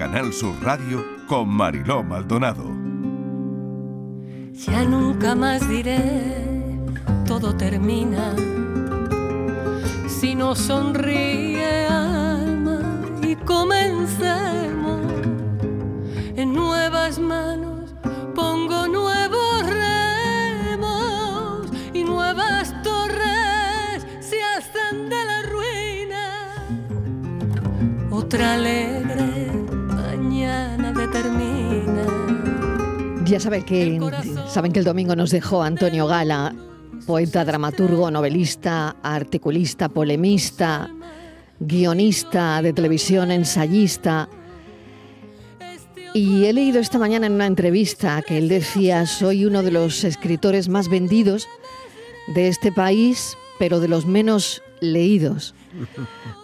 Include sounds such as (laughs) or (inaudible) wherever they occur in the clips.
Canal Sur Radio con Mariló Maldonado. Ya nunca más diré, todo termina. Si no sonríe alma y comencemos en nuevas manos, pongo nuevos remos y nuevas torres se hacen de la ruina. Otra alegre Ya saben que, saben que el domingo nos dejó Antonio Gala, poeta, dramaturgo, novelista, articulista, polemista, guionista de televisión, ensayista. Y he leído esta mañana en una entrevista que él decía, soy uno de los escritores más vendidos de este país, pero de los menos leídos.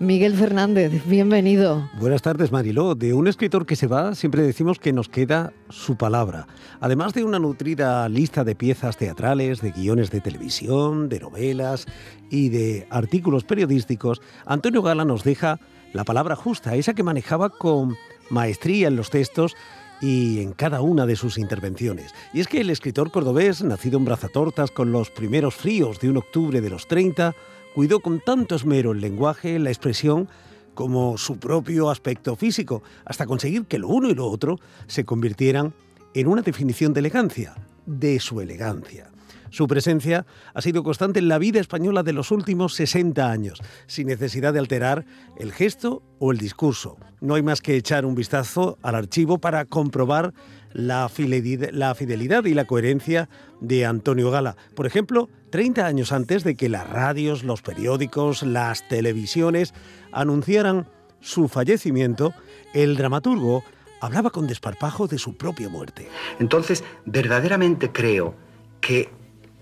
Miguel Fernández, bienvenido. Buenas tardes, Mariló. De un escritor que se va, siempre decimos que nos queda su palabra. Además de una nutrida lista de piezas teatrales, de guiones de televisión, de novelas y de artículos periodísticos, Antonio Gala nos deja la palabra justa, esa que manejaba con maestría en los textos y en cada una de sus intervenciones. Y es que el escritor cordobés, nacido en Brazatortas con los primeros fríos de un octubre de los 30, cuidó con tanto esmero el lenguaje, la expresión, como su propio aspecto físico, hasta conseguir que lo uno y lo otro se convirtieran en una definición de elegancia, de su elegancia. Su presencia ha sido constante en la vida española de los últimos 60 años, sin necesidad de alterar el gesto o el discurso. No hay más que echar un vistazo al archivo para comprobar la fidelidad, y la coherencia de Antonio Gala. Por ejemplo, 30 años antes de que las radios, los periódicos, las televisiones anunciaran su fallecimiento, el dramaturgo hablaba con desparpajo de su propia muerte. Entonces, verdaderamente creo que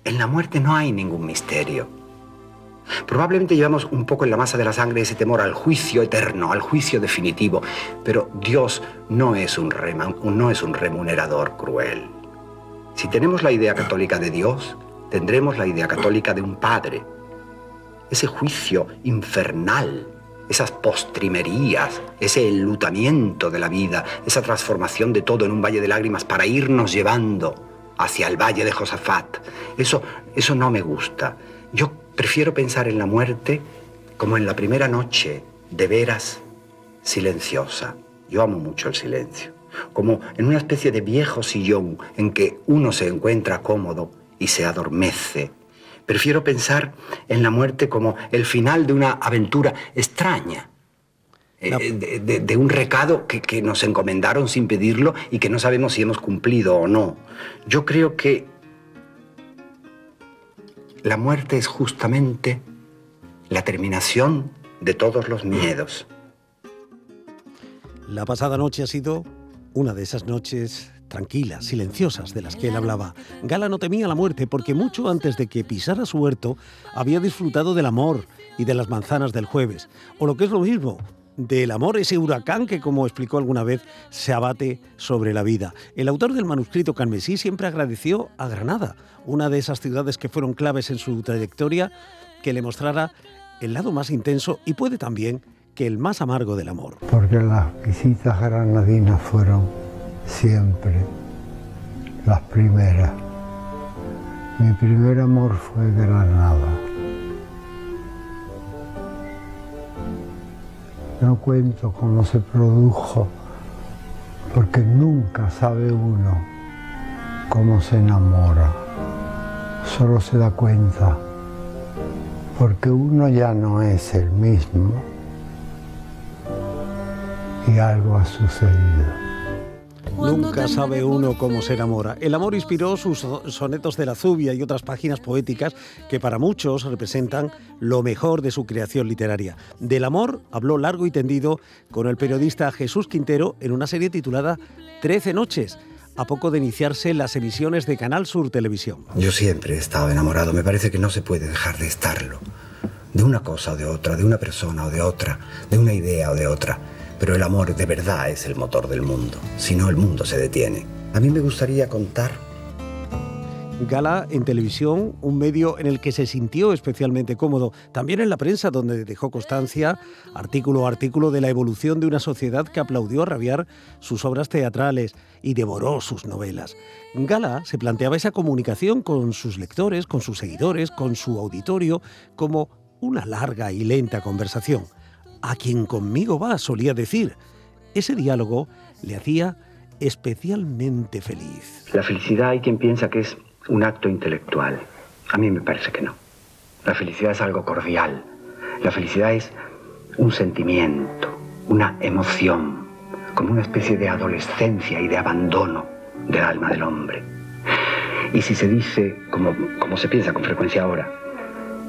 en la muerte no hay ningún misterio. Probablemente llevamos un poco en la masa de la sangre ese temor al juicio eterno, al juicio definitivo, pero Dios no es un, no es un remunerador cruel. Si tenemos la idea católica de Dios, tendremos la idea católica de un Padre. Ese juicio infernal, esas postrimerías, ese enlutamiento de la vida, esa transformación de todo en un valle de lágrimas para irnos llevando hacia el valle de Josafat, eso, eso no me gusta. Yo prefiero pensar en la muerte como en la primera noche, de veras silenciosa. Yo amo mucho el silencio. Como en una especie de viejo sillón en que uno se encuentra cómodo y se adormece. Prefiero pensar en la muerte como el final de una aventura extraña. Eh, de, un recado que, que nos encomendaron sin pedirlo y que no sabemos si hemos cumplido o no. Yo creo que la muerte es justamente la terminación de todos los miedos. La pasada noche ha sido una de esas noches tranquilas, silenciosas de las que él hablaba. Gala no temía la muerte porque mucho antes de que pisara su huerto había disfrutado del amor y de las manzanas del jueves. O lo que es lo mismo, del amor, ese huracán que, como explicó alguna vez, se abate sobre la vida. El autor del manuscrito Carmesí siempre agradeció a Granada, una de esas ciudades que fueron claves en su trayectoria, que le mostrara el lado más intenso y puede también que el más amargo del amor. Porque las visitas granadinas fueron siempre las primeras. Mi primer amor fue Granada. No cuento cómo se produjo, porque nunca sabe uno cómo se enamora. Solo se da cuenta, porque uno ya no es el mismo y algo ha sucedido. Nunca sabe uno cómo se enamora. El amor inspiró sus sonetos de la Zubia y otras páginas poéticas que para muchos representan lo mejor de su creación literaria. Del amor habló largo y tendido con el periodista Jesús Quintero en una serie titulada Trece noches a poco de iniciarse las emisiones de Canal Sur Televisión. Yo siempre he estado enamorado, me parece que no se puede dejar de estarlo. De una cosa o de otra, de una persona o de otra, de una idea o de otra. Pero el amor de verdad es el motor del mundo, si no el mundo se detiene. A mí me gustaría contar Gala en televisión, un medio en el que se sintió especialmente cómodo, también en la prensa donde dejó constancia, artículo a artículo, de la evolución de una sociedad que aplaudió a rabiar sus obras teatrales y devoró sus novelas. Gala se planteaba esa comunicación con sus lectores, con sus seguidores, con su auditorio, como una larga y lenta conversación. A quien conmigo va, solía decir. Ese diálogo le hacía especialmente feliz. La felicidad hay quien piensa que es un acto intelectual. A mí me parece que no. La felicidad es algo cordial. La felicidad es un sentimiento, una emoción, como una especie de adolescencia y de abandono del alma del hombre. Y si se dice, como, como se piensa con frecuencia ahora,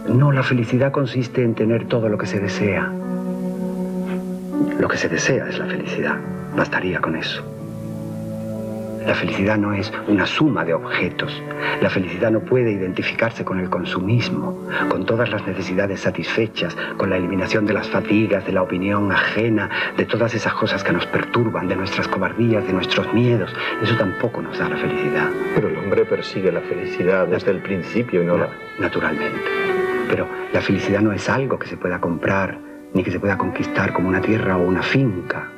no, la felicidad consiste en tener todo lo que se desea. Lo que se desea es la felicidad. Bastaría con eso. La felicidad no es una suma de objetos. La felicidad no puede identificarse con el consumismo, con todas las necesidades satisfechas, con la eliminación de las fatigas, de la opinión ajena, de todas esas cosas que nos perturban, de nuestras cobardías, de nuestros miedos. Eso tampoco nos da la felicidad. Pero el hombre persigue la felicidad desde el principio y no la... Naturalmente. Pero la felicidad no es algo que se pueda comprar, ni que se pueda conquistar como una tierra o una finca.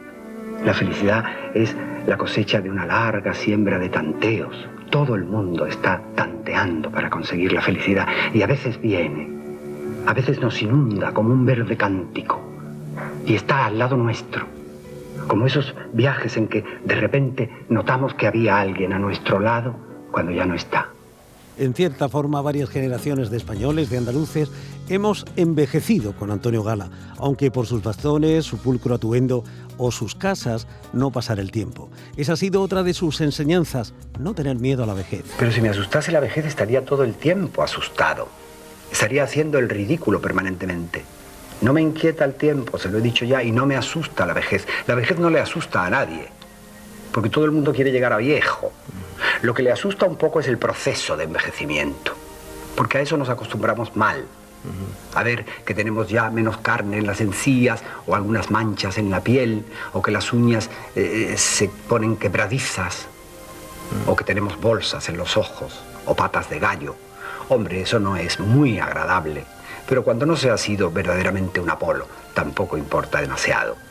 La felicidad es la cosecha de una larga siembra de tanteos. Todo el mundo está tanteando para conseguir la felicidad y a veces viene, a veces nos inunda como un verde cántico y está al lado nuestro, como esos viajes en que de repente notamos que había alguien a nuestro lado cuando ya no está. En cierta forma, varias generaciones de españoles, de andaluces, hemos envejecido con Antonio Gala, aunque por sus bastones, su pulcro atuendo o sus casas no pasar el tiempo. Esa ha sido otra de sus enseñanzas, no tener miedo a la vejez. Pero si me asustase la vejez estaría todo el tiempo asustado. Estaría haciendo el ridículo permanentemente. No me inquieta el tiempo, se lo he dicho ya, y no me asusta la vejez. La vejez no le asusta a nadie, porque todo el mundo quiere llegar a viejo. Lo que le asusta un poco es el proceso de envejecimiento, porque a eso nos acostumbramos mal. A ver que tenemos ya menos carne en las encías o algunas manchas en la piel o que las uñas eh, eh, se ponen quebradizas o que tenemos bolsas en los ojos o patas de gallo. Hombre, eso no es muy agradable, pero cuando no se ha sido verdaderamente un Apolo, tampoco importa demasiado.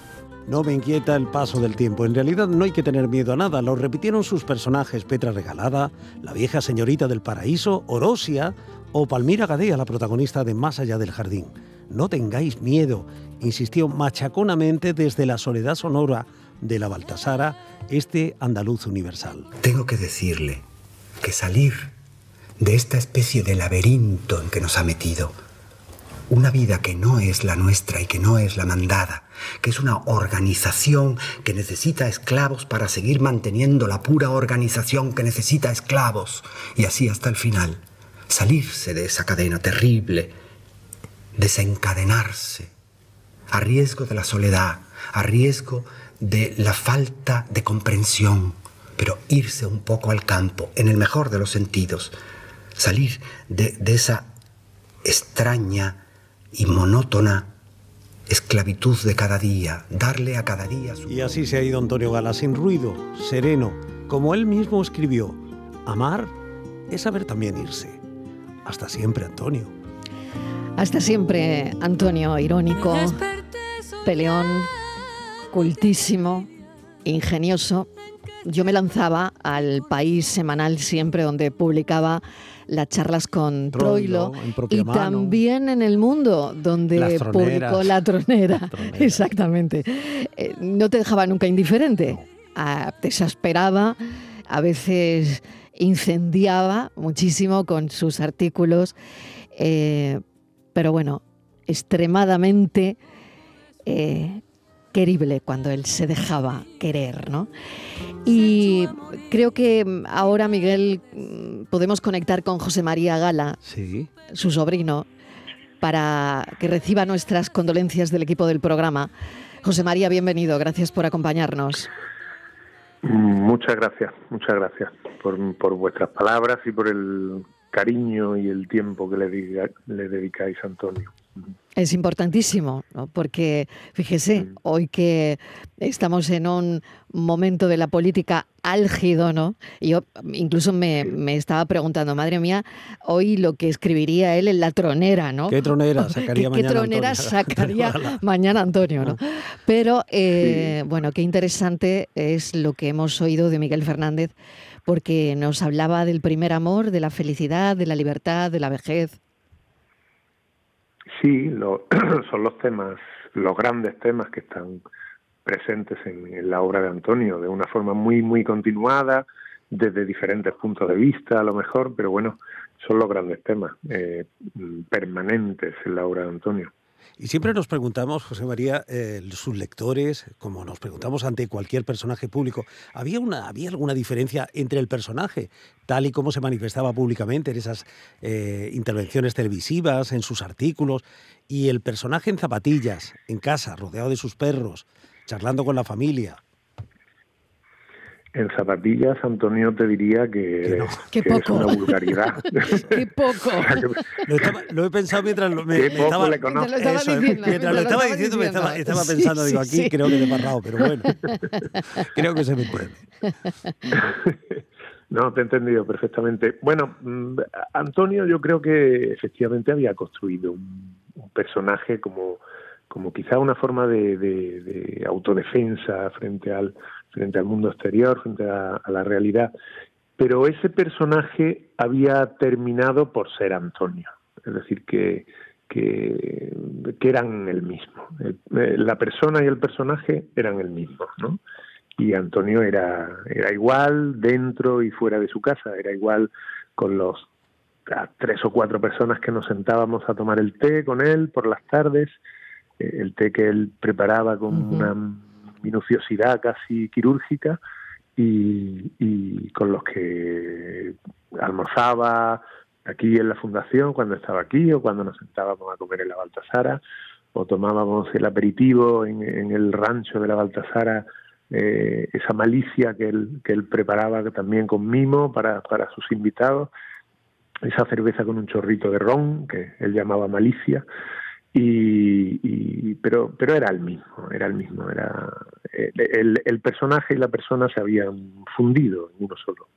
No me inquieta el paso del tiempo. En realidad no hay que tener miedo a nada. Lo repitieron sus personajes Petra Regalada, la vieja señorita del paraíso, Orosia o Palmira Gadea, la protagonista de Más allá del jardín. No tengáis miedo, insistió machaconamente desde la soledad sonora de la Baltasara este andaluz universal. Tengo que decirle que salir de esta especie de laberinto en que nos ha metido, una vida que no es la nuestra y que no es la mandada, que es una organización que necesita esclavos para seguir manteniendo la pura organización que necesita esclavos, y así hasta el final, salirse de esa cadena terrible, desencadenarse, a riesgo de la soledad, a riesgo de la falta de comprensión, pero irse un poco al campo, en el mejor de los sentidos, salir de, de esa extraña y monótona esclavitud de cada día, darle a cada día su... Y así se ha ido Antonio Gala, sin ruido, sereno, como él mismo escribió, amar es saber también irse. Hasta siempre, Antonio. Hasta siempre, Antonio, irónico, peleón, cultísimo, ingenioso. Yo me lanzaba al país semanal siempre donde publicaba las charlas con Troilo, y también en el mundo donde publicó La Tronera. (laughs) Exactamente. Eh, no te dejaba nunca indiferente. Ah, te exasperaba, a veces incendiaba muchísimo con sus artículos, eh, pero bueno, extremadamente eh, querible cuando él se dejaba querer, ¿no? Y creo que ahora, Miguel, podemos conectar con José María Gala, su sobrino, para que reciba nuestras condolencias del equipo del programa. José María, bienvenido, gracias por acompañarnos. Muchas gracias, muchas gracias por, vuestras palabras y por el cariño y el tiempo que le, le dedicáis a Antonio. Es importantísimo, ¿no? porque fíjese, hoy que estamos en un momento de la política álgido, ¿no? yo incluso me, estaba preguntando, madre mía, hoy lo que escribiría él en la tronera, ¿no? ¿Qué tronera (laughs) sacaría mañana? ¿Qué tronera Antonio? (laughs) sacaría mañana Antonio, ¿no? Pero, eh, bueno, qué interesante es lo que hemos oído de Miguel Fernández, porque nos hablaba del primer amor, de la felicidad, de la libertad, de la vejez. Sí, (clears throat) son los temas, los grandes temas que están presentes en, la obra de Antonio de una forma muy, muy continuada, desde diferentes puntos de vista a lo mejor, pero bueno, son los grandes temas eh, permanentes en la obra de Antonio. Y siempre nos preguntamos, José María, eh, sus lectores, como nos preguntamos ante cualquier personaje público, ¿había, una, ¿había alguna diferencia entre el personaje, tal y como se manifestaba públicamente en esas eh, intervenciones televisivas, en sus artículos, y el personaje en zapatillas, en casa, rodeado de sus perros, charlando con la familia? En zapatillas, Antonio te diría que, es una vulgaridad. (laughs) ¡Qué poco! (laughs) lo, he pensado mientras lo, me, estaba, le diciendo, mientras lo, estaba diciendo, me estaba, estaba pensando, digo, aquí creo que le he parado, pero bueno, (laughs) creo que se me puede. No, te he entendido perfectamente. Bueno, mm, Antonio yo creo que efectivamente había construido un, personaje como, como quizá una forma de autodefensa frente al frente al mundo exterior, frente a, la realidad. Pero ese personaje había terminado por ser Antonio, es decir, que, que, eran el mismo. la persona y el personaje eran el mismo, ¿no? Y Antonio era, era igual dentro y fuera de su casa, era igual con los tres o cuatro personas que nos sentábamos a tomar el té con él por las tardes, eh, el té que él preparaba con una minuciosidad casi quirúrgica y, con los que almorzaba aquí en la fundación cuando estaba aquí o cuando nos sentábamos a comer en la Baltasara o tomábamos el aperitivo en, el rancho de la Baltasara eh, esa malicia que él, que él preparaba también con mimo para, para sus invitados esa cerveza con un chorrito de ron que él llamaba malicia y, pero pero era el mismo era el mismo era el, el, personaje y la persona se habían fundido en uno solo.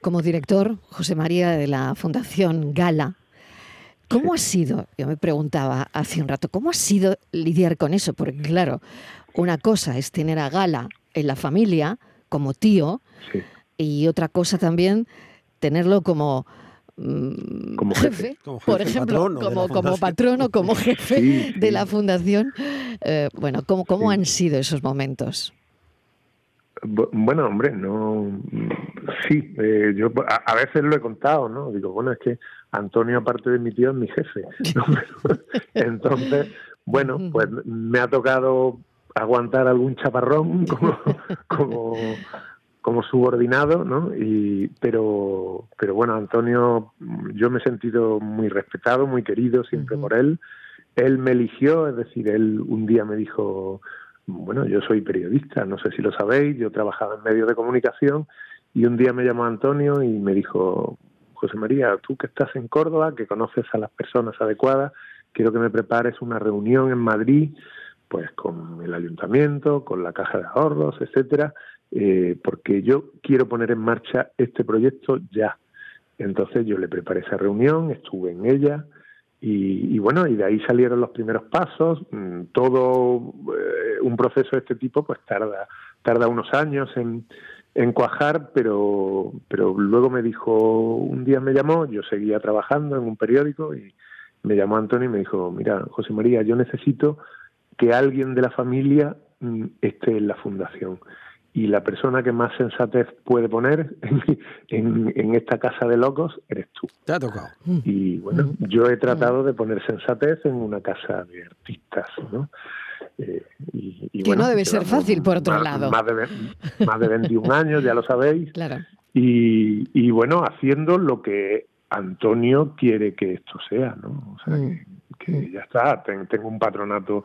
Como director José María de la Fundación Gala cómo ha sido yo me preguntaba hace un rato cómo ha sido lidiar con eso porque claro una cosa es tener a Gala en la familia como tío y otra cosa también tenerlo como Mm, como jefe, por ejemplo, como, como patrono, como jefe de la fundación. Eh, bueno, ¿cómo, cómo han sido esos momentos? Bueno, hombre, no. Sí, eh, yo a, veces lo he contado, ¿no? Digo, bueno, es que Antonio, aparte de mi tío, es mi jefe. (laughs) Entonces, bueno, pues me ha tocado aguantar algún chaparrón como, (laughs) como como subordinado, ¿no? Y, pero, pero bueno, Antonio, yo me he sentido muy respetado, muy querido siempre por él. Él me eligió, es decir, él un día me dijo, bueno, yo soy periodista, no sé si lo sabéis, yo trabajaba en medios de comunicación y un día me llamó Antonio y me dijo, José María, tú que estás en Córdoba, que conoces a las personas adecuadas, quiero que me prepares una reunión en Madrid, pues con el ayuntamiento, con la caja de ahorros, etcétera, eh, porque yo quiero poner en marcha este proyecto ya. Entonces yo le preparé esa reunión, estuve en ella y, bueno, y de ahí salieron los primeros pasos. Mm, todo eh, un proceso de este tipo pues tarda, tarda unos años en, en cuajar, pero, pero luego me dijo, un día me llamó, yo seguía trabajando en un periódico y me llamó Antonio y me dijo, mira, José María, yo necesito que alguien de la familia mm, esté en la fundación y la persona que más sensatez puede poner en, esta casa de locos eres tú. Te ha tocado. Y bueno, yo he tratado de poner sensatez en una casa de artistas, ¿no? Eh, y, que no debe ser fácil, por otro lado. Más de, más de 21 años, ya lo sabéis. (laughs) Claro. Y, y, bueno, haciendo lo que Antonio quiere que esto sea, ¿no? O sea, mm. que, mm. ya está, tengo un patronato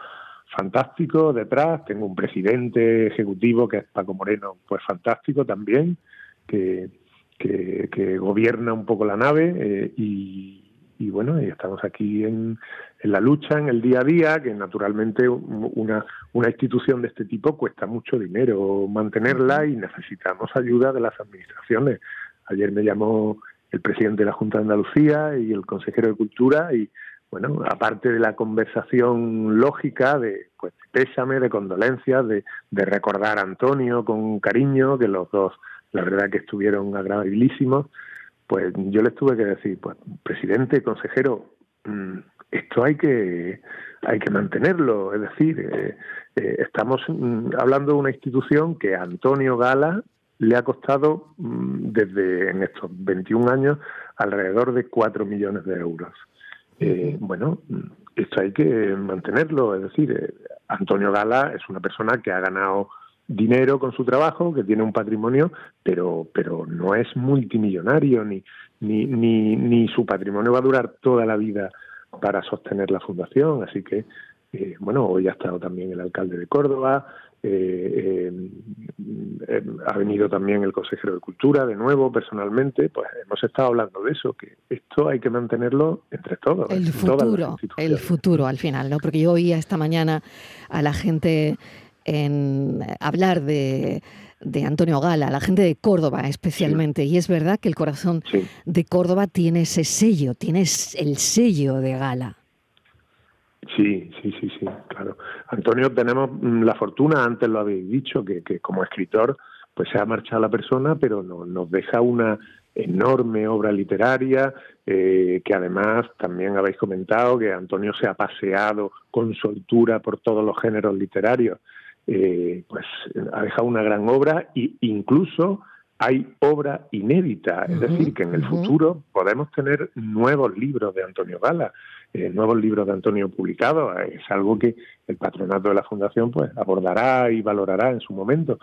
fantástico detrás, tengo un presidente ejecutivo que es Paco Moreno, pues fantástico también, que, que, gobierna un poco la nave eh, y, y bueno, y estamos aquí en, en, la lucha, en el día a día, que naturalmente una, una institución de este tipo cuesta mucho dinero mantenerla y necesitamos ayuda de las administraciones. Ayer me llamó el presidente de la Junta de Andalucía y el consejero de Cultura y bueno, aparte de la conversación lógica de pues pésame, de condolencias, de, de recordar a Antonio con cariño, que los dos la verdad que estuvieron agradabilísimos, pues yo les tuve que decir, pues presidente, consejero, mm, esto hay que hay que mantenerlo, es decir, eh, eh, estamos mm, hablando de una institución que a Antonio Gala le ha costado mm, desde en estos 21 años alrededor de 4 millones de euros. Eh, bueno, esto hay que mantenerlo, es decir, Antonio Gala es una persona que ha ganado dinero con su trabajo, que tiene un patrimonio, pero, pero no es multimillonario, ni, ni, ni, ni su patrimonio va a durar toda la vida para sostener la fundación. Así que, eh, bueno, hoy ha estado también el alcalde de Córdoba, eh, eh, ha venido también el consejero de Cultura, de nuevo, personalmente, pues hemos estado hablando de eso, que esto hay que mantenerlo entre todos. El futuro, el futuro al final, ¿no? Porque yo oía esta mañana a la gente en hablar de, de Antonio Gala, la gente de Córdoba especialmente. Y es verdad que el corazón de Córdoba tiene ese sello, tiene el sello de Gala. Sí, sí, sí, sí, claro. Antonio, tenemos mm, la fortuna, antes lo habéis dicho, que, que como escritor, pues se ha marchado la persona, pero no, nos deja una enorme obra literaria, eh, que además también habéis comentado que Antonio se ha paseado con soltura por todos los géneros literarios eh, pues ha dejado una gran obra e incluso hay obra inédita, es decir, que en el futuro podemos tener nuevos libros de Antonio Gala, eh, nuevos libros de Antonio publicados, es algo que el patronato de la Fundación pues abordará y valorará en su momento.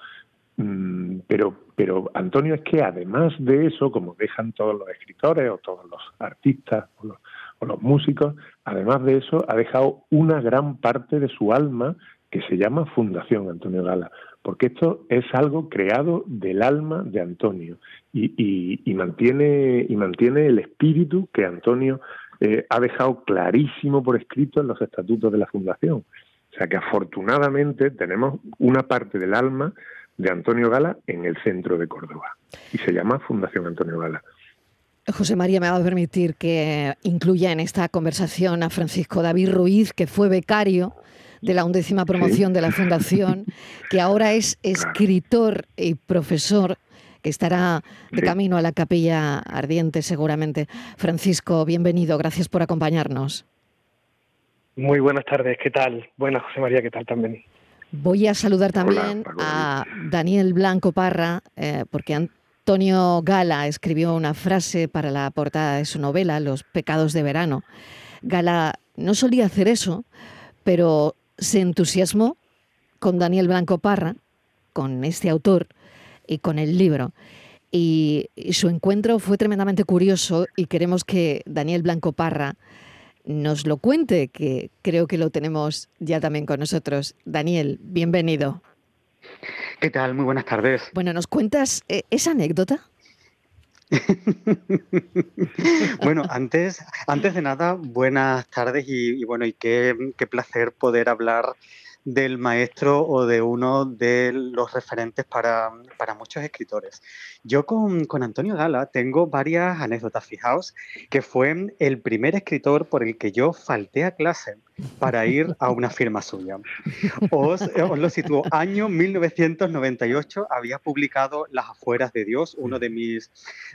Mm, pero, pero Antonio es que además de eso, como dejan todos los escritores o todos los artistas o los, o los músicos, además de eso ha dejado una gran parte de su alma que se llama Fundación Antonio Gala, porque esto es algo creado del alma de Antonio y, mantiene, y mantiene el espíritu que Antonio eh, ha dejado clarísimo por escrito en los estatutos de la Fundación. O sea que afortunadamente tenemos una parte del alma de Antonio Gala en el centro de Córdoba y se llama Fundación Antonio Gala. José María me va a permitir que incluya en esta conversación a Francisco David Ruiz, que fue becario de la undécima promoción de la Fundación, (laughs) que ahora es escritor y profesor que estará de camino a la capilla ardiente seguramente. Francisco, bienvenido, gracias por acompañarnos. Muy buenas tardes, ¿qué tal? Buenas, José María, ¿qué tal también? Voy a saludar también a Daniel Blanco Parra, eh, porque Antonio Gala escribió una frase para la portada de su novela, Los pecados de verano. Gala no solía hacer eso, pero se entusiasmó con Daniel Blanco Parra, con este autor y con el libro. Y, su encuentro fue tremendamente curioso y queremos que Daniel Blanco Parra nos lo cuente, que creo que lo tenemos ya también con nosotros. Daniel, bienvenido. ¿Qué tal? Muy buenas tardes. Bueno, ¿nos cuentas eh, esa anécdota? (laughs) bueno, antes, antes de nada, buenas tardes y, bueno, y qué, qué placer poder hablar del maestro o de uno de los referentes para, muchos escritores. Yo con, Antonio Gala tengo varias anécdotas. Fijaos que fue el primer escritor por el que yo falté a clase para ir a una firma suya. Os, lo sitúo. Año 1998 había publicado Las afueras de Dios, uno de mis,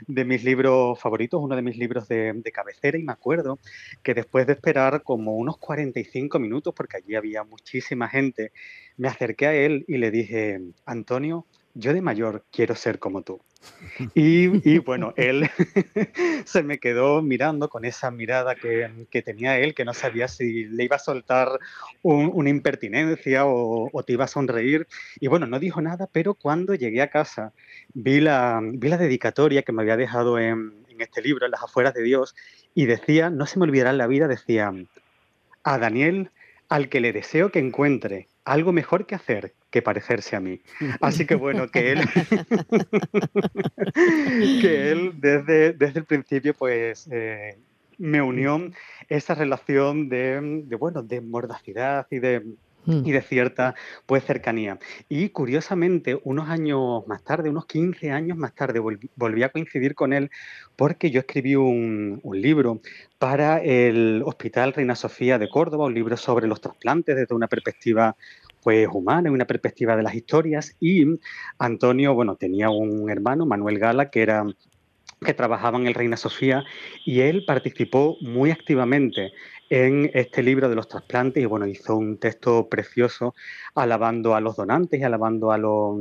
de mis libros favoritos, uno de mis libros de, de cabecera y me acuerdo que después de esperar como unos 45 minutos, porque allí había muchísima gente, me acerqué a él y le dije, Antonio, yo de mayor quiero ser como tú. (laughs) Y, bueno, él (laughs) se me quedó mirando con esa mirada que, tenía él, que no sabía si le iba a soltar una impertinencia o, te iba a sonreír. Y bueno, no dijo nada, pero cuando llegué a casa vi la, vi la dedicatoria que me había dejado en, en este libro, en las afueras de Dios, y decía, no se me olvidará en la vida, decía, a Daniel al que le deseo que encuentre algo mejor que hacer que parecerse a mí. (laughs) Así que bueno, que él, (laughs) que él desde, desde el principio pues eh, me unió esa relación de, de bueno, de mordacidad y de Mm. y de cierta pues cercanía. Y curiosamente, unos años más tarde, unos 15 años más tarde, volví, a coincidir con él porque yo escribí un, libro para el Hospital Reina Sofía de Córdoba, un libro sobre los trasplantes desde una perspectiva pues humana una perspectiva de las historias y Antonio, bueno, tenía un hermano, Manuel Gala, que era que trabajaba en el Reina Sofía y él participó muy activamente en este libro de los trasplantes y bueno, hizo un texto precioso alabando a los donantes y alabando a los,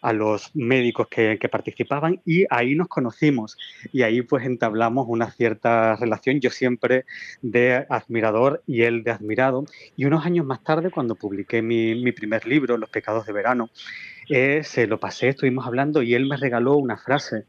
a los médicos que, participaban y ahí nos conocimos y ahí pues entablamos una cierta relación, yo siempre de admirador y él de admirado y unos años más tarde cuando publiqué mi, primer libro, Los pecados de verano, eh, se lo pasé, estuvimos hablando y él me regaló una frase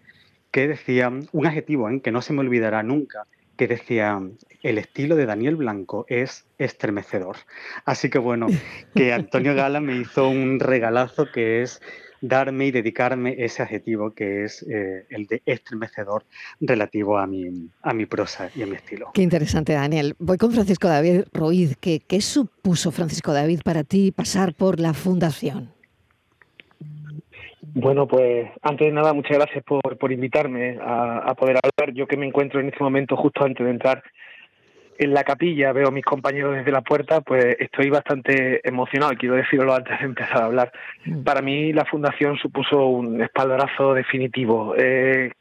que decía, un adjetivo ¿eh? que no se me olvidará nunca, que decía, el estilo de Daniel Blanco es estremecedor. Así que bueno, que Antonio (laughs) Gala me hizo un regalazo que es darme y dedicarme ese adjetivo que es eh, el de estremecedor relativo a mi, a mi prosa y a mi estilo. Qué interesante, Daniel. Voy con Francisco David Ruiz. ¿Qué, qué supuso, Francisco David, para ti pasar por la fundación? Bueno, pues antes de nada, muchas gracias por, por invitarme a, poder hablar. Yo que me encuentro en este momento justo antes de entrar en la capilla, veo a mis compañeros desde la puerta, pues estoy bastante emocionado y quiero decirlo antes de empezar a hablar. Mm. Para mí la fundación supuso un espaldarazo definitivo, eh,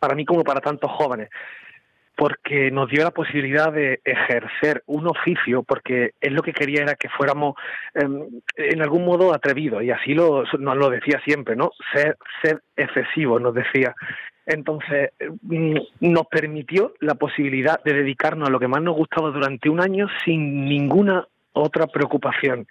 para mí como para tantos jóvenes porque nos dio la posibilidad de ejercer un oficio, porque él lo que quería era que fuéramos em, en algún modo atrevidos, y así lo, nos lo decía siempre, ¿no? Ser, ser excesivos, nos decía. Entonces, mm, nos permitió la posibilidad de dedicarnos a lo que más nos gustaba durante un año sin ninguna otra preocupación.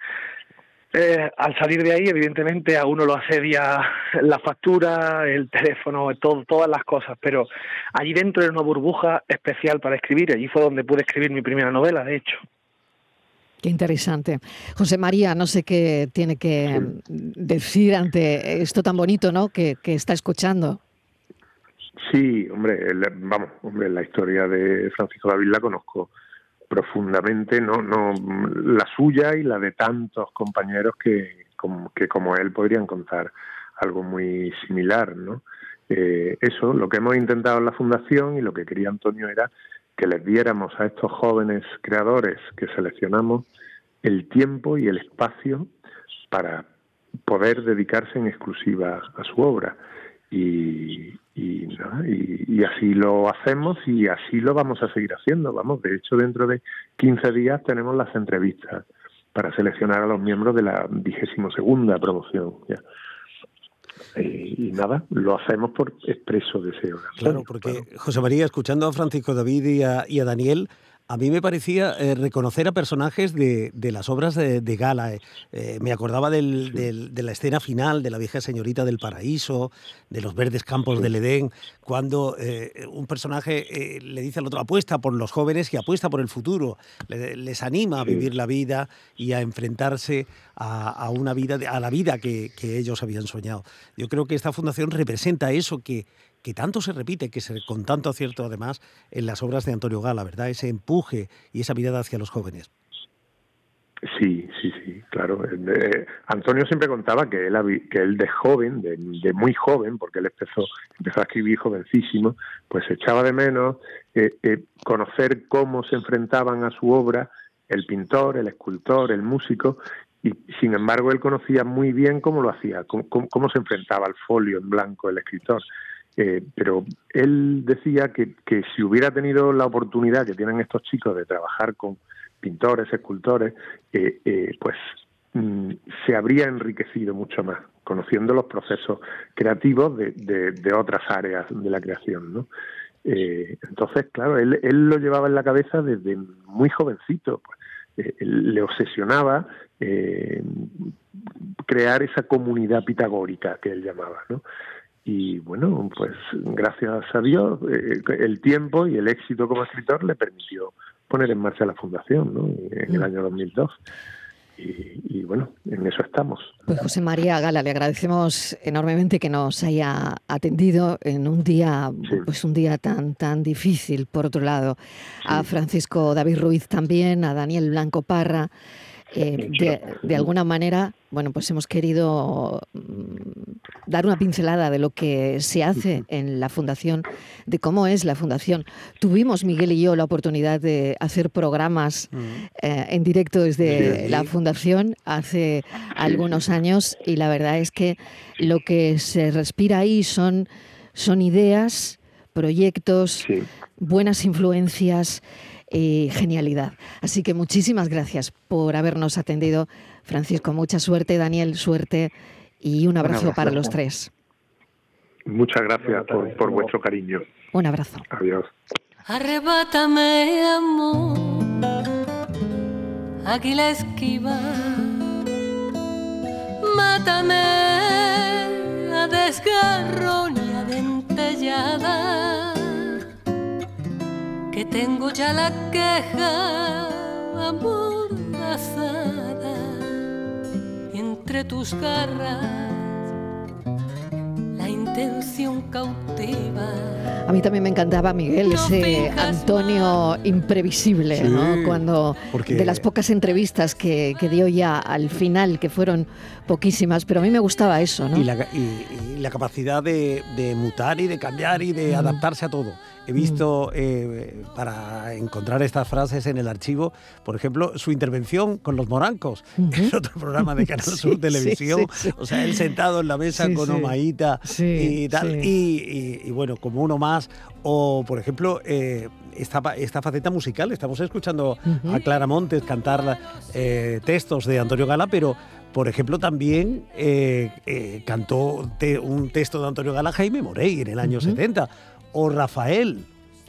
Eh, al salir de ahí, evidentemente, a uno lo asedia la factura, el teléfono, todo, todas las cosas, pero allí dentro era una burbuja especial para escribir, allí fue donde pude escribir mi primera novela, de hecho. Qué interesante. José María, no sé qué tiene que decir ante esto tan bonito ¿no? que, que está escuchando. Sí, hombre, vamos, hombre, la historia de Francisco David la conozco profundamente, no, no la suya y la de tantos compañeros que como, que como él podrían contar algo muy similar, ¿no? Eh, eso, lo que hemos intentado en la fundación y lo que quería Antonio era que les diéramos a estos jóvenes creadores que seleccionamos el tiempo y el espacio para poder dedicarse en exclusiva a su obra y, y, así lo hacemos y así lo vamos a seguir haciendo. Vamos, de hecho, dentro de 15 días tenemos las entrevistas para seleccionar a los miembros de la vigésimo segunda promoción. Y, nada, lo hacemos por expreso deseo. Claro, porque José María, escuchando a Francisco David y a Daniel, a mí me parecía eh, reconocer a personajes de, las obras de, Gala. Eh, eh, me acordaba de la escena final de La vieja señorita del paraíso, de los verdes campos del Edén, cuando un personaje le dice al otro, apuesta por los jóvenes y apuesta por el futuro, les anima a vivir la vida y a enfrentarse a, una vida, a la vida que, que ellos habían soñado. Yo creo que esta fundación representa eso que que tanto se repite, que se, con tanto acierto además en las obras de Antonio Gala, ¿verdad? Ese empuje y esa mirada hacia los jóvenes. Sí, sí, sí, claro. Eh, Antonio siempre contaba que él, que él de joven, de, muy joven, porque él empezó, empezó a escribir jovencísimo, pues echaba de menos eh, eh, conocer cómo se enfrentaban a su obra el pintor, el escultor, el músico, y sin embargo él conocía muy bien cómo lo hacía, cómo se enfrentaba al folio en blanco el escritor. Eh, pero él decía que, que si hubiera tenido la oportunidad que tienen estos chicos de trabajar con pintores, escultores, eh, eh, pues mm, se habría enriquecido mucho más, conociendo los procesos creativos de, de, otras áreas de la creación, ¿no? entonces, claro, él, él, lo llevaba en la cabeza desde muy jovencito, pues, le obsesionaba crear esa comunidad pitagórica que él llamaba, ¿no? Y bueno, pues gracias a Dios eh, el tiempo y el éxito como escritor le permitió poner en marcha la fundación ¿no? en el mm. año 2002. y, bueno, en eso estamos. Pues José María Gala, le agradecemos enormemente que nos haya atendido en un día, pues un día tan tan difícil. Por otro lado, a Francisco David Ruiz también, a Daniel Blanco Parra. Eh, de, alguna manera, bueno, pues hemos querido mm, dar una pincelada de lo que se hace en la Fundación, de cómo es la Fundación. Tuvimos, Miguel y yo, la oportunidad de hacer programas eh, en directo desde la Fundación hace algunos años y la verdad es que lo que se respira ahí son, son ideas, proyectos, buenas influencias genialidad. Así que muchísimas gracias por habernos atendido. Francisco, mucha suerte, Daniel, suerte y un abrazo, para los tres. Muchas gracias por, vuestro cariño. Un abrazo. Adiós. Arrebátame, amor, aquí la esquiva. Mátame a desgarrón y a dentellada que tengo ya la queja amordazada entre tus garras la intención cautiva. A mí también me encantaba Miguel, ese Antonio imprevisible, ¿no? Cuando de las pocas entrevistas que, que, dio ya al final, que fueron poquísimas, pero a mí me gustaba eso, ¿no? Y la, capacidad de, mutar y de cambiar y de adaptarse a todo. He visto, eh, para encontrar estas frases en el archivo, por ejemplo, su intervención con los morancos, (laughs) en otro programa de Canal Sur Televisión. o sea, él sentado en la mesa con Omaíta y tal. Y, bueno, como uno más. O, por ejemplo, eh, esta, esta, faceta musical. Estamos escuchando a Clara Montes cantar eh, textos de Antonio Gala, pero por ejemplo, también cantó un texto de Antonio Gala Jaime Morey en el año 70 o Rafael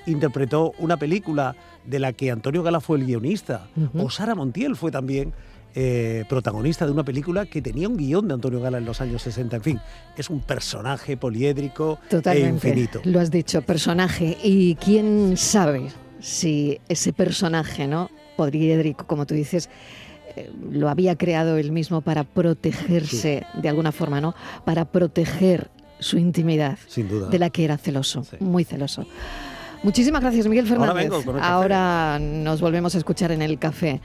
interpretó una película de la que Antonio Gala fue el guionista, o Sara Montiel fue también eh, protagonista de una película que tenía un guion de Antonio Gala en los años 60. En fin, es un personaje poliédrico e infinito. Lo has dicho, personaje. Y quién sabe si ese personaje, ¿no? Poliédrico, como tú dices, eh, lo había creado él mismo para protegerse de alguna forma, ¿no? Para proteger su intimidad, Sin duda. de la que era celoso, muy celoso. Muchísimas gracias, Miguel Fernández. Ahora nos volvemos a escuchar en el café.